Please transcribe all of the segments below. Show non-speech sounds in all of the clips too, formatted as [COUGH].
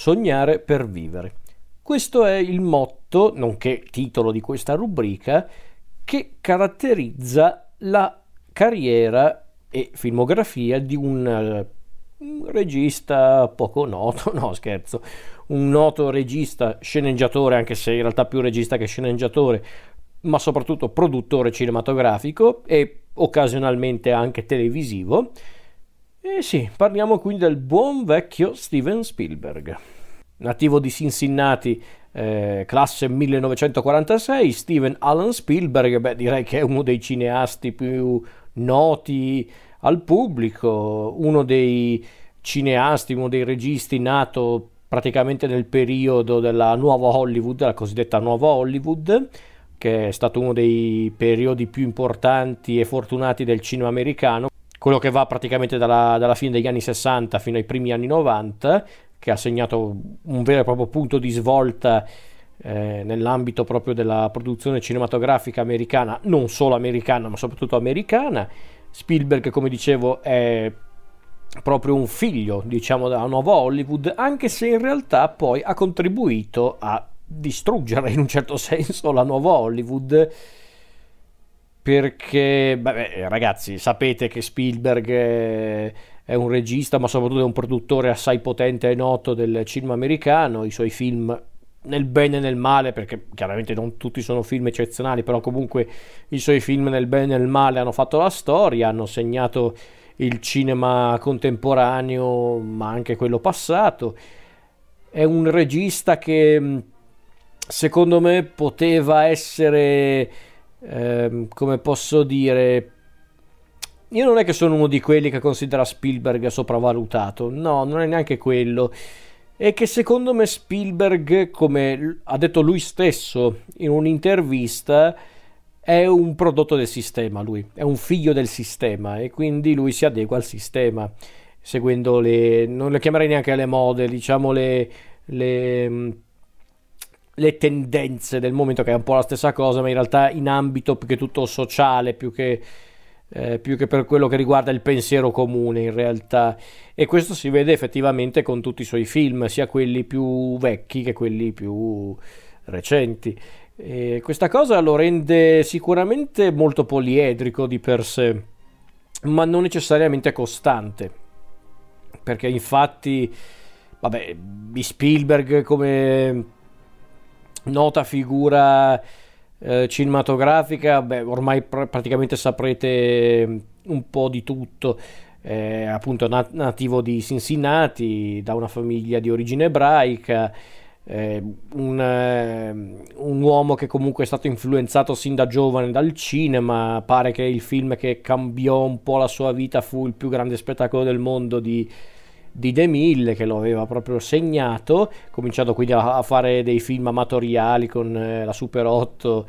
sognare per vivere. Questo è il motto, nonché titolo di questa rubrica, che caratterizza la carriera e filmografia di un, eh, regista poco noto, [LAUGHS] no scherzo, un noto regista, sceneggiatore, anche se in realtà più regista che sceneggiatore, ma soprattutto produttore cinematografico e occasionalmente anche televisivo. E sì, parliamo quindi del buon vecchio Steven Spielberg. Nativo di Cincinnati, eh, classe 1946, Steven Allen Spielberg, beh, direi che è uno dei cineasti più noti al pubblico, uno dei cineasti, uno dei registi nato praticamente nel periodo della nuova Hollywood, la cosiddetta nuova Hollywood, che è stato uno dei periodi più importanti e fortunati del cinema americano, quello che va praticamente dalla, dalla fine degli anni 60 fino ai primi anni 90, che ha segnato un vero e proprio punto di svolta eh, nell'ambito proprio della produzione cinematografica americana, non solo americana, ma soprattutto americana. Spielberg, come dicevo, è proprio un figlio, diciamo, della nuova Hollywood, anche se in realtà poi ha contribuito a distruggere in un certo senso la nuova Hollywood perché beh, ragazzi sapete che Spielberg è, è, un regista ma soprattutto è un produttore assai potente e noto del cinema americano. I suoi film nel bene e nel male perché chiaramente non tutti sono film eccezionali però comunque i suoi film nel bene e nel male hanno fatto la storia hanno segnato il cinema contemporaneo ma anche quello passato. È un regista che secondo me poteva essere, ehm, come posso dire, io non è che sono uno di quelli che considera Spielberg sopravvalutato, no, non è neanche quello. È che secondo me Spielberg, come ha detto lui stesso in un'intervista, è un prodotto del sistema, lui è un figlio del sistema e quindi lui si adegua al sistema, seguendo le, non le chiamerei neanche le mode, diciamo le, le le tendenze del momento, che è un po' la stessa cosa, ma in realtà in ambito più che tutto sociale, più che, eh, più che per quello che riguarda il pensiero comune in realtà. E questo si vede effettivamente con tutti i suoi film, sia quelli più vecchi che quelli più recenti. E questa cosa lo rende sicuramente molto poliedrico di per sé, ma non necessariamente costante. Perché infatti, vabbè, Spielberg come nota figura eh, cinematografica, beh, ormai pr- praticamente saprete un po' di tutto. Eh, appunto nat- nativo di Cincinnati, da una famiglia di origine ebraica, eh, un, eh, un, uomo che comunque è stato influenzato sin da giovane dal cinema, pare che il film che cambiò un po' la sua vita fu il più grande spettacolo del mondo di di De Mille che lo aveva proprio segnato, cominciato quindi a, fare dei film amatoriali con eh, la Super 8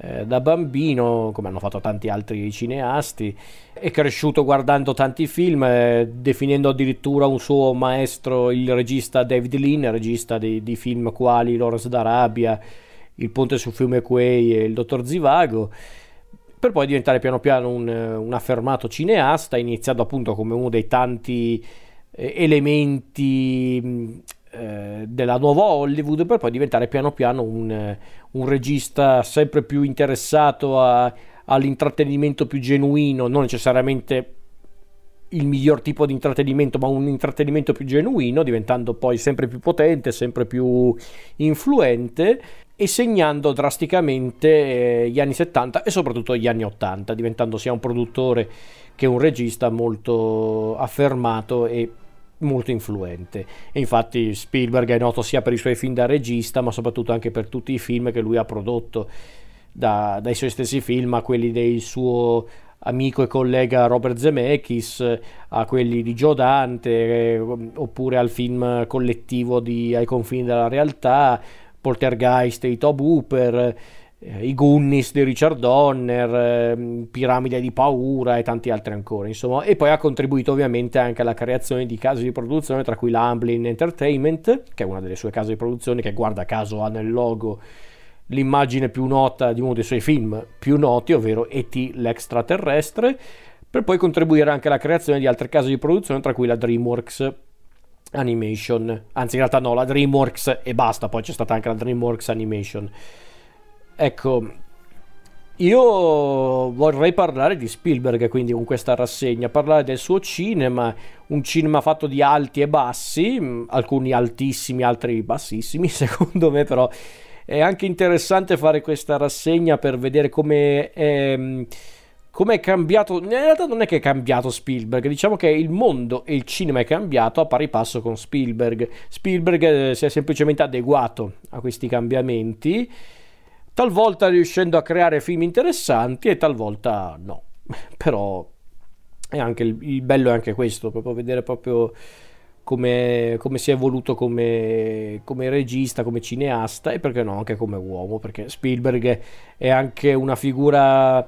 eh, da bambino, come hanno fatto tanti altri cineasti, è cresciuto guardando tanti film, eh, definendo addirittura un suo maestro il regista David Lean, regista di, di film quali Lawrence d'Arabia, Il ponte sul fiume Quay e Il dottor Zivago per poi diventare piano piano un, un affermato cineasta, iniziato appunto come uno dei tanti elementi eh, della nuova Hollywood per poi diventare piano piano un, un regista sempre più interessato a, all'intrattenimento più genuino, non necessariamente il miglior tipo di intrattenimento, ma un intrattenimento più genuino, diventando poi sempre più potente, sempre più influente e segnando drasticamente eh, gli anni 70 e soprattutto gli anni 80, diventando sia un produttore che un regista molto affermato e molto influente. E infatti Spielberg è noto sia per i suoi film da regista ma soprattutto anche per tutti i film che lui ha prodotto. Da, dai suoi stessi film a quelli del suo amico e collega Robert Zemeckis a quelli di Joe Dante eh, oppure al film collettivo di Ai confini della realtà Poltergeist e Tob Hooper eh, i Goonies di Richard Donner, eh, Piramide di paura e tanti altri ancora, insomma, e poi ha contribuito ovviamente anche alla creazione di case di produzione, tra cui la Amblin Entertainment, che è una delle sue case di produzione che guarda caso ha nel logo l'immagine più nota di uno dei suoi film più noti, ovvero E.T. l'extraterrestre, per poi contribuire anche alla creazione di altre case di produzione, tra cui la DreamWorks Animation, anzi in realtà no, la DreamWorks e basta, poi c'è stata anche la DreamWorks Animation. Ecco, io vorrei parlare di Spielberg quindi con questa rassegna, parlare del suo cinema, un cinema fatto di alti e bassi, mm, alcuni altissimi, altri bassissimi, [LAUGHS] secondo me però è anche interessante fare questa rassegna per vedere come mm, come è cambiato. In realtà non è che è cambiato Spielberg, diciamo che il mondo e il cinema è cambiato a pari passo con Spielberg. Spielberg eh, si è semplicemente adeguato a questi cambiamenti talvolta riuscendo a creare film interessanti e talvolta no. Però il, il bello è anche questo, proprio vedere proprio come, come si è evoluto come, come, regista, come cineasta e perché no anche come uomo, perché Spielberg è anche una figura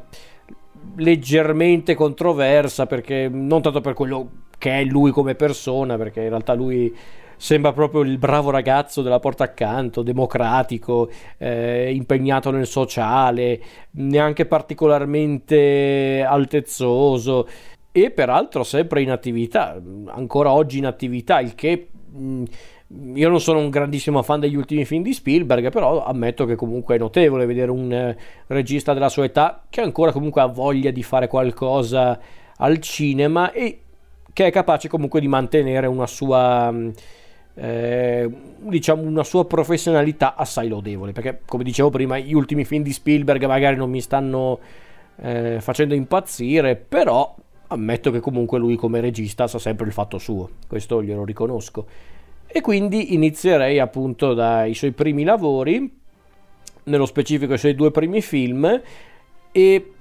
leggermente controversa, perché non tanto per quello che è lui come persona, perché in realtà lui sembra proprio il bravo ragazzo della porta accanto, democratico, eh, impegnato nel sociale, neanche particolarmente altezzoso. E peraltro sempre in attività, ancora oggi in attività, il che mh, io non sono un grandissimo fan degli ultimi film di Spielberg, però ammetto che comunque è notevole vedere un eh, regista della sua età che ancora comunque ha voglia di fare qualcosa al cinema e che è capace comunque di mantenere una sua eh, diciamo una sua professionalità assai lodevole perché come dicevo prima gli ultimi film di Spielberg magari non mi stanno eh, facendo impazzire però ammetto che comunque lui come regista sa sempre il fatto suo questo glielo riconosco. E quindi inizierei appunto dai suoi primi lavori nello specifico i suoi due primi film e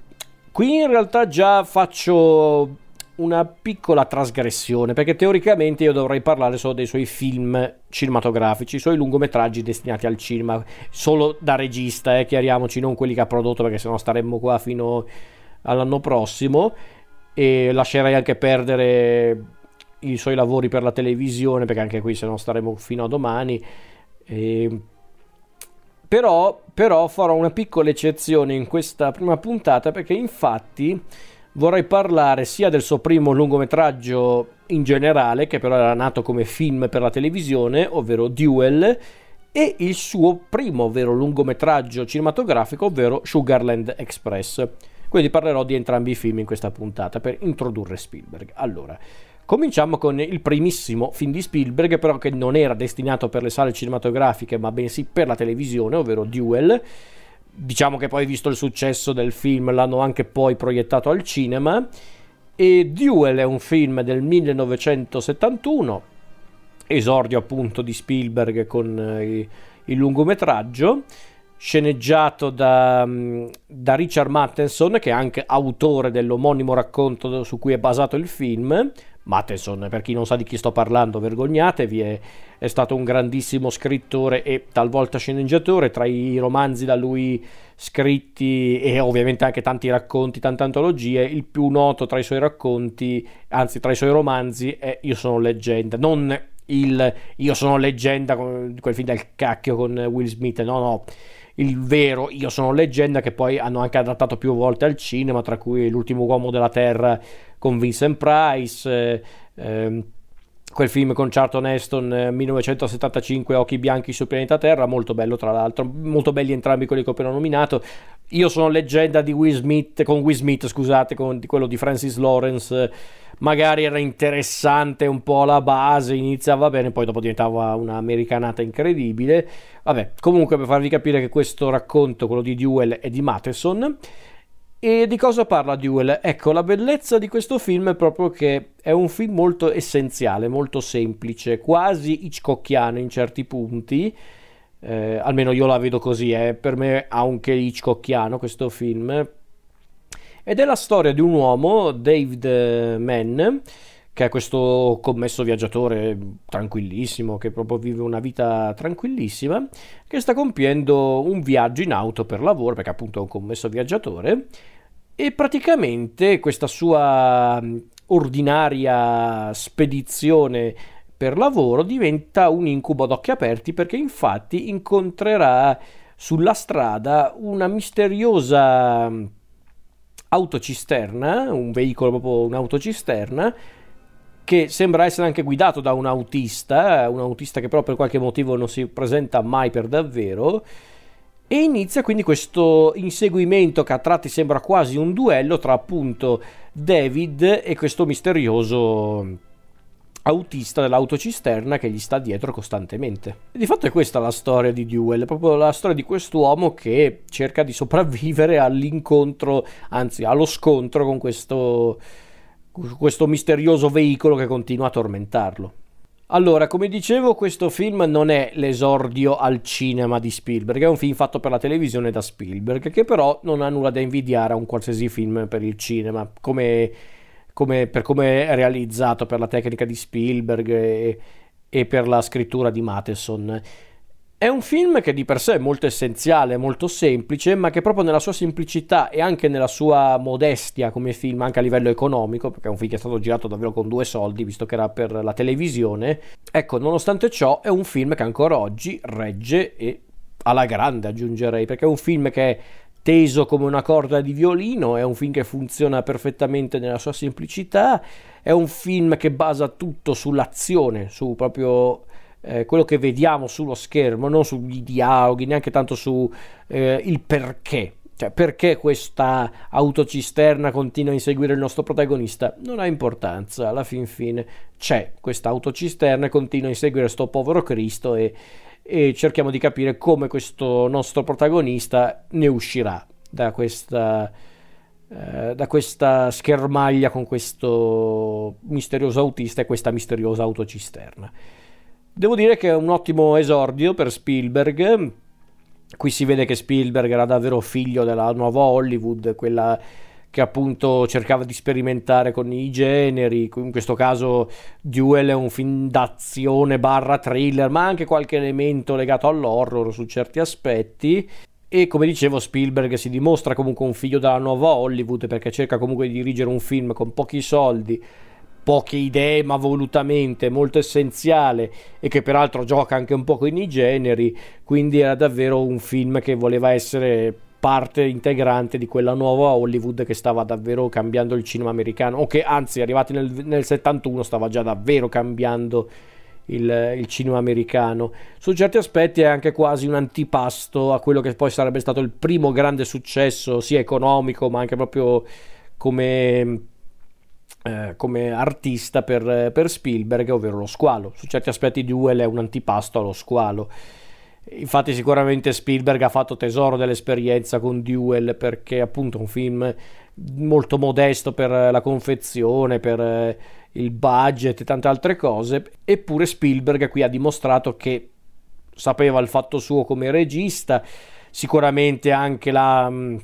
qui in realtà già faccio una piccola trasgressione, perché teoricamente io dovrei parlare solo dei suoi film cinematografici, i suoi lungometraggi destinati al cinema, solo da regista, eh, chiariamoci, non quelli che ha prodotto, perché sennò staremmo qua fino all'anno prossimo, e lascerei anche perdere i suoi lavori per la televisione, perché anche qui se no staremo fino a domani. E... Però, però farò una piccola eccezione in questa prima puntata, perché infatti vorrei parlare sia del suo primo lungometraggio in generale, che però era nato come film per la televisione, ovvero Duel, e il suo primo vero lungometraggio cinematografico, ovvero Sugarland Express. Quindi parlerò di entrambi i film in questa puntata per introdurre Spielberg. Allora, cominciamo con il primissimo film di Spielberg, però che non era destinato per le sale cinematografiche, ma bensì per la televisione, ovvero Duel diciamo che poi visto il successo del film l'hanno anche poi proiettato al cinema. E Duel è un film del 1971 esordio appunto di Spielberg con eh, il lungometraggio sceneggiato da, mm, da, Richard Matheson che è anche autore dell'omonimo racconto su cui è basato il film Matheson, per chi non sa di chi sto parlando, vergognatevi, è, è stato un grandissimo scrittore e talvolta sceneggiatore, tra i romanzi da lui scritti e ovviamente anche tanti racconti, tante antologie, il più noto tra i suoi racconti, anzi tra i suoi romanzi, è Io sono leggenda, non il Io sono leggenda, quel film del cacchio con Will Smith, no no il vero Io sono leggenda che poi hanno anche adattato più volte al cinema, tra cui L'ultimo uomo della Terra con Vincent Price, eh, eh, quel film con Charlton Heston eh, 1975 Occhi bianchi sul pianeta Terra, molto bello tra l'altro, molto belli entrambi quelli che ho appena nominato. Io sono leggenda di Will Smith, con Will Smith, scusate, con quello di Francis Lawrence magari era interessante un po' la base, iniziava bene, poi dopo diventava un'americanata incredibile. Vabbè, comunque per farvi capire che questo racconto, quello di Duel, è di Matheson. E di cosa parla Duel? Ecco, la bellezza di questo film è proprio che è un film molto essenziale, molto semplice, quasi Hitchcockiano in certi punti. Eh, almeno io la vedo così, eh. per me ha anche Hitchcockiano questo film ed è la storia di un uomo, David eh, Mann, che è questo commesso viaggiatore tranquillissimo, che proprio vive una vita tranquillissima, che sta compiendo un viaggio in auto per lavoro, perché appunto è un commesso viaggiatore, e praticamente questa sua ordinaria spedizione per lavoro diventa un incubo ad occhi aperti perché infatti incontrerà sulla strada una misteriosa autocisterna, un veicolo proprio un'autocisterna, che sembra essere anche guidato da un autista, un autista che però per qualche motivo non si presenta mai per davvero. E inizia quindi questo inseguimento che a tratti sembra quasi un duello tra appunto David e questo misterioso autista dell'autocisterna che gli sta dietro costantemente. E di fatto è questa la storia di Duel, proprio la storia di quest'uomo che cerca di sopravvivere all'incontro, anzi allo scontro con questo, questo misterioso veicolo che continua a tormentarlo. Allora, come dicevo, questo film non è l'esordio al cinema di Spielberg, è un film fatto per la televisione da Spielberg, che però non ha nulla da invidiare a un qualsiasi film per il cinema, come come, per come è realizzato, per la tecnica di Spielberg e, e per la scrittura di Matheson. È un film che di per sé è molto essenziale, molto semplice, ma che proprio nella sua semplicità e anche nella sua modestia come film, anche a livello economico, perché è un film che è stato girato davvero con due soldi, visto che era per la televisione, ecco, nonostante ciò è un film che ancora oggi regge e alla grande aggiungerei, perché è un film che è teso come una corda di violino, è un film che funziona perfettamente nella sua semplicità, è un film che basa tutto sull'azione, su proprio eh, quello che vediamo sullo schermo, non sugli dialoghi, neanche tanto su eh, il perché. Cioè, perché questa autocisterna continua a inseguire il nostro protagonista? Non ha importanza, alla fin fine c'è questa autocisterna e continua a inseguire questo povero Cristo e, e cerchiamo di capire come questo nostro protagonista ne uscirà da questa, eh, da questa schermaglia con questo misterioso autista e questa misteriosa autocisterna. Devo dire che è un ottimo esordio per Spielberg. Qui si vede che Spielberg era davvero figlio della nuova Hollywood, quella che appunto cercava di sperimentare con i generi, in questo caso Duel è un film d'azione barra thriller, ma anche qualche elemento legato all'horror su certi aspetti. E come dicevo, Spielberg si dimostra comunque un figlio della nuova Hollywood perché cerca comunque di dirigere un film con pochi soldi, poche idee, ma volutamente molto essenziale e che peraltro gioca anche un po' con i generi. Quindi era davvero un film che voleva essere parte integrante di quella nuova Hollywood che stava davvero cambiando il cinema americano, o che anzi, arrivati nel, nel 71, stava già davvero cambiando il, il, cinema americano. Su certi aspetti è anche quasi un antipasto a quello che poi sarebbe stato il primo grande successo, sia economico, ma anche proprio come. Eh, come artista per, per Spielberg, ovvero lo squalo. Su certi aspetti Duel è un antipasto allo squalo. Infatti sicuramente Spielberg ha fatto tesoro dell'esperienza con Duel perché appunto è un film molto modesto per la confezione, per eh, il budget e tante altre cose, eppure Spielberg qui ha dimostrato che sapeva il fatto suo come regista, sicuramente anche la, mm,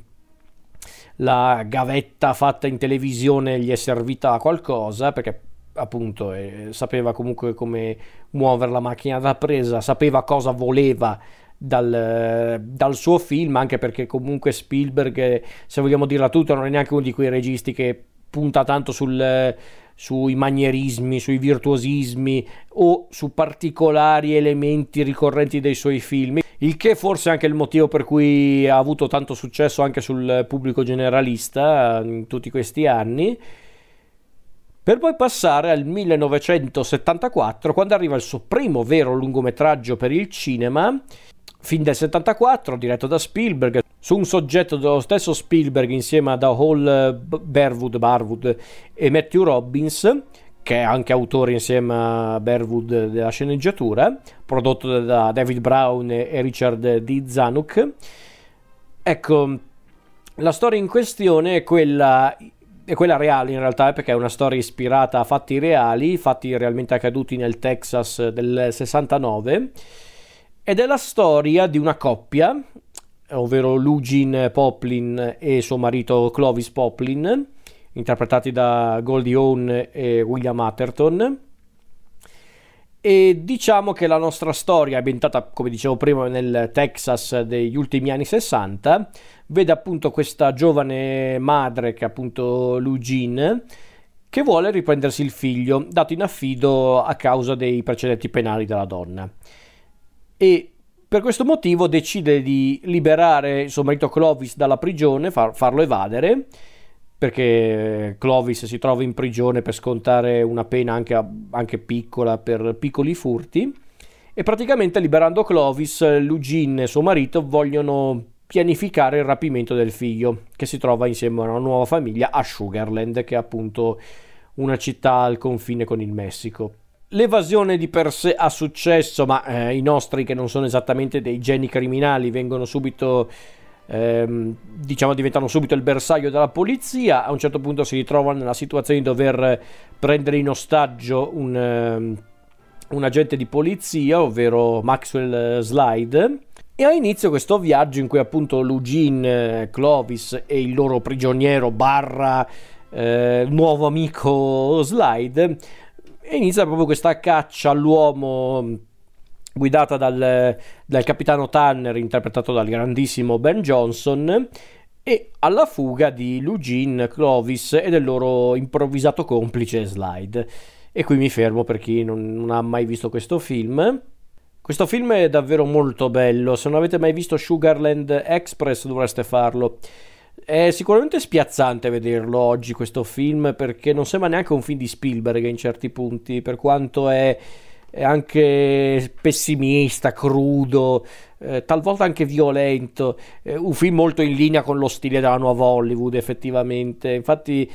la gavetta fatta in televisione gli è servita a qualcosa, perché appunto eh, sapeva comunque come muovere la macchina da presa, sapeva cosa voleva dal, dal, suo film, anche perché comunque Spielberg, se vogliamo dirla tutta, non è neanche uno di quei registi che punta tanto sul, sui manierismi, sui virtuosismi o su particolari elementi ricorrenti dei suoi film, il che forse è anche il motivo per cui ha avuto tanto successo anche sul pubblico generalista in tutti questi anni. Per poi passare al 1974 quando arriva il suo primo vero lungometraggio per il cinema, film del 74 diretto da Spielberg, su un soggetto dello stesso Spielberg insieme a Hall Berwood, Barwood e Matthew Robbins, che è anche autore insieme a Berwood della sceneggiatura, prodotto da David Brown e Richard D. Zanuck. Ecco, la storia in questione è quella è quella reale in realtà perché è una storia ispirata a fatti reali, fatti realmente accaduti nel Texas del 69 ed è la storia di una coppia, ovvero Lugin Poplin e suo marito Clovis Poplin, interpretati da Goldie Hawn e William Atherton. E diciamo che la nostra storia, ambientata come dicevo prima nel Texas degli ultimi anni 60, vede appunto questa giovane madre che è appunto Lugin che vuole riprendersi il figlio dato in affido a causa dei precedenti penali della donna e per questo motivo decide di liberare suo marito Clovis dalla prigione, far, farlo evadere perché Clovis si trova in prigione per scontare una pena anche, anche piccola per piccoli furti e praticamente liberando Clovis, Lugin e suo marito vogliono pianificare il rapimento del figlio che si trova insieme a una nuova famiglia a Sugarland che è appunto una città al confine con il Messico. L'evasione di per sé ha successo, ma eh, i nostri che non sono esattamente dei geni criminali vengono subito ehm, diciamo diventano subito il bersaglio della polizia, a un certo punto si ritrovano nella situazione di dover prendere in ostaggio un, um, un agente di polizia, ovvero Maxwell Slide, e ha inizio questo viaggio in cui appunto Lugin, Clovis e il loro prigioniero barra eh, nuovo amico Slide e inizia proprio questa caccia all'uomo guidata dal, dal capitano Tanner, interpretato dal grandissimo Ben Johnson, e alla fuga di Lugin, Clovis e del loro improvvisato complice Slide. E qui mi fermo per chi non, non ha mai visto questo film. Questo film è davvero molto bello, se non avete mai visto Sugarland Express dovreste farlo. È sicuramente spiazzante vederlo oggi questo film perché non sembra neanche un film di Spielberg in certi punti, per quanto è è anche pessimista, crudo, eh, talvolta anche violento, eh, un film molto in linea con lo stile della nuova Hollywood effettivamente, infatti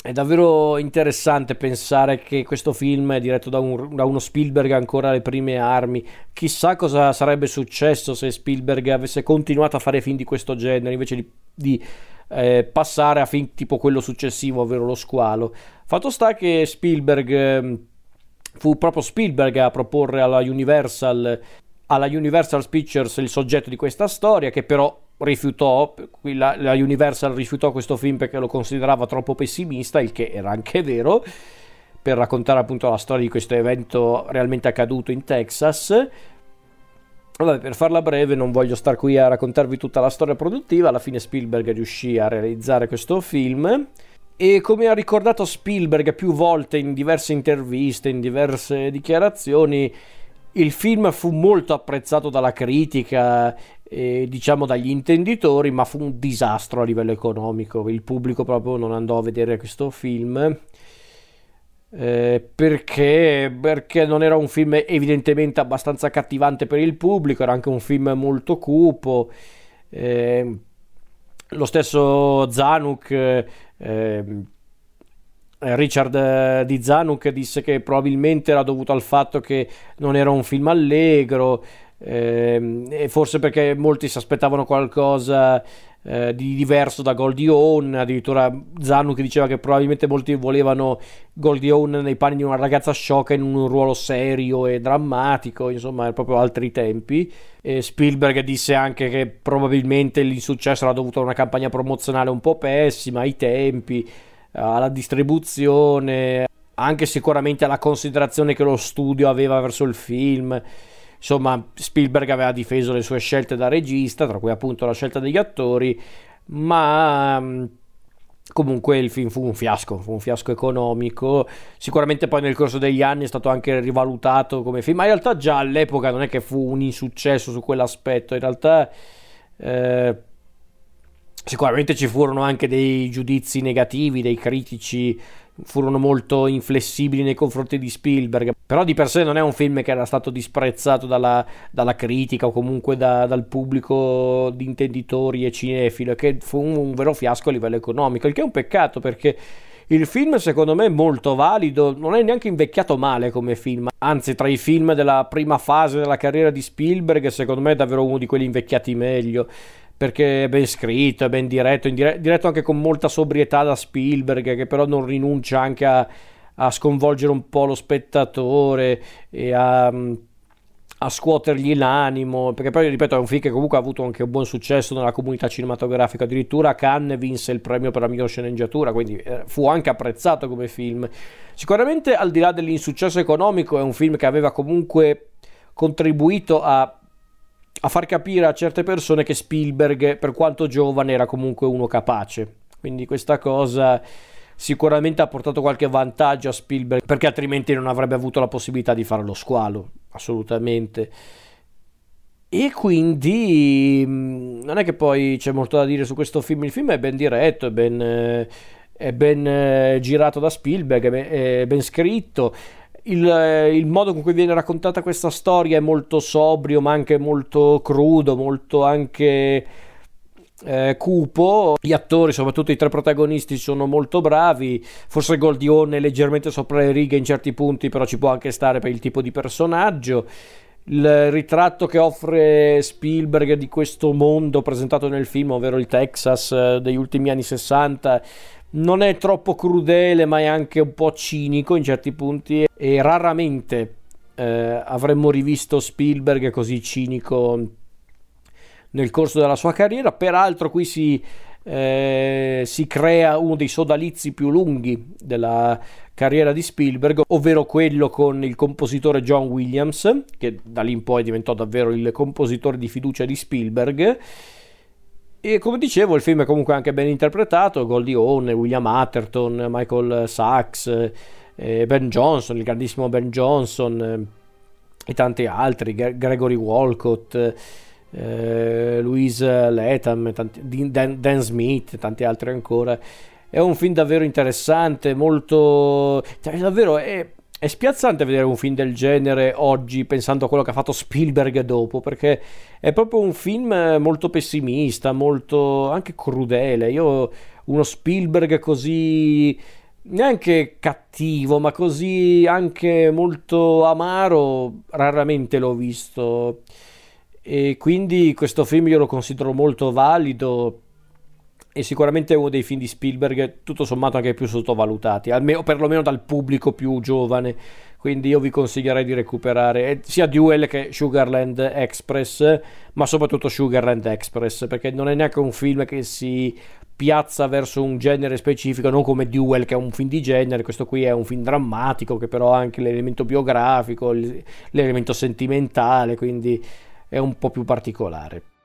è davvero interessante pensare che questo film è diretto da, un, da, uno Spielberg ancora alle prime armi. Chissà cosa sarebbe successo se Spielberg avesse continuato a fare film di questo genere invece di, di eh, passare a film tipo quello successivo, ovvero Lo Squalo. Fatto sta che Spielberg ehm, fu proprio Spielberg a proporre alla Universal, alla Universal Pictures il soggetto di questa storia, che però rifiutò, la, la Universal rifiutò questo film perché lo considerava troppo pessimista, il che era anche vero, per raccontare appunto la storia di questo evento realmente accaduto in Texas. Vabbè, per farla breve, non voglio star qui a raccontarvi tutta la storia produttiva. Alla fine Spielberg riuscì a realizzare questo film e come ha ricordato Spielberg più volte in diverse interviste, in diverse dichiarazioni, il film fu molto apprezzato dalla critica e diciamo dagli intenditori, ma fu un disastro a livello economico. Il pubblico proprio non andò a vedere questo film. Eh, perché, perché non era un film evidentemente abbastanza accattivante per il pubblico, era anche un film molto cupo. Eh, lo stesso Zanuck Ehm, eh, Richard eh, di Zanuck disse che probabilmente era dovuto al fatto che non era un film allegro eh, e forse perché molti si aspettavano qualcosa eh, di diverso da Goldie Hawn addirittura Zanuck diceva che probabilmente molti volevano Goldie Hawn nei panni di una ragazza sciocca in un ruolo serio e drammatico insomma proprio altri tempi. E Spielberg disse anche che probabilmente l'insuccesso era dovuto a una campagna promozionale un po' pessima ai tempi alla distribuzione anche sicuramente alla considerazione che lo studio aveva verso il film Insomma, Spielberg aveva difeso le sue scelte da regista, tra cui appunto la scelta degli attori, ma mm, comunque il film fu un fiasco, fu un fiasco economico. Sicuramente poi nel corso degli anni è stato anche rivalutato come film, ma in realtà già all'epoca non è che fu un insuccesso su quell'aspetto, in realtà eh, sicuramente ci furono anche dei giudizi negativi, dei critici furono molto inflessibili nei confronti di Spielberg, però di per sé non è un film che era stato disprezzato dalla, dalla critica o comunque da, dal pubblico di intenditori e cinefilo, che fu un, un, vero fiasco a livello economico, il che è un peccato perché il film secondo me è molto valido, non è neanche invecchiato male come film, anzi tra i film della prima fase della carriera di Spielberg secondo me è davvero uno di quelli invecchiati meglio perché è ben scritto, è ben diretto, diretto anche con molta sobrietà da Spielberg, che però non rinuncia anche a, a sconvolgere un po' lo spettatore e a, a, scuotergli l'animo, perché poi ripeto è un film che comunque ha avuto anche un buon successo nella comunità cinematografica, addirittura Cannes vinse il premio per la miglior sceneggiatura, quindi eh, fu anche apprezzato come film. Sicuramente al di là dell'insuccesso economico è un film che aveva comunque contribuito a a far capire a certe persone che Spielberg, per quanto giovane, era comunque uno capace. Quindi questa cosa sicuramente ha portato qualche vantaggio a Spielberg, perché altrimenti non avrebbe avuto la possibilità di fare lo squalo, assolutamente. E quindi mm, non è che poi c'è molto da dire su questo film. Il film è ben diretto, è ben, eh, è ben eh, girato da Spielberg, è ben, è ben scritto. Il, eh, il, modo con cui viene raccontata questa storia è molto sobrio, ma anche molto crudo, molto anche eh, cupo. Gli attori, soprattutto i tre protagonisti, sono molto bravi. Forse Goldione è leggermente sopra le righe in certi punti, però ci può anche stare per il tipo di personaggio il ritratto che offre Spielberg di questo mondo presentato nel film, ovvero il Texas eh, degli ultimi anni 60, non è troppo crudele, ma è anche un po' cinico in certi punti e raramente eh, avremmo rivisto Spielberg così cinico nel corso della sua carriera. Peraltro qui si eh, si crea uno dei sodalizi più lunghi della carriera di Spielberg, ovvero quello con il compositore John Williams, che da lì in poi diventò davvero il compositore di fiducia di Spielberg. E come dicevo, il film è comunque anche ben interpretato: Goldie Hawn, William Atherton, Michael Sachs, eh, Ben Johnson, il grandissimo Ben Johnson eh, e tanti altri, Gregory Walcott eh, Louise Latham, tanti, Dan, Dan Smith e tanti altri ancora. È un film davvero interessante, molto... Cioè, davvero è, è spiazzante vedere un film del genere oggi pensando a quello che ha fatto Spielberg dopo, perché è proprio un film molto pessimista, molto anche crudele. Io uno Spielberg così neanche cattivo, ma così anche molto amaro, raramente l'ho visto e quindi questo film io lo considero molto valido e sicuramente è uno dei film di Spielberg tutto sommato anche più sottovalutati, almeno perlomeno dal pubblico più giovane. Quindi io vi consiglierei di recuperare eh, sia Duel che Sugarland Express, ma soprattutto Sugarland Express, perché non è neanche un film che si piazza verso un genere specifico, non come Duel che è un film di genere, questo qui è un film drammatico che però ha anche l'elemento biografico, l'elemento sentimentale, quindi è un po' più particolare.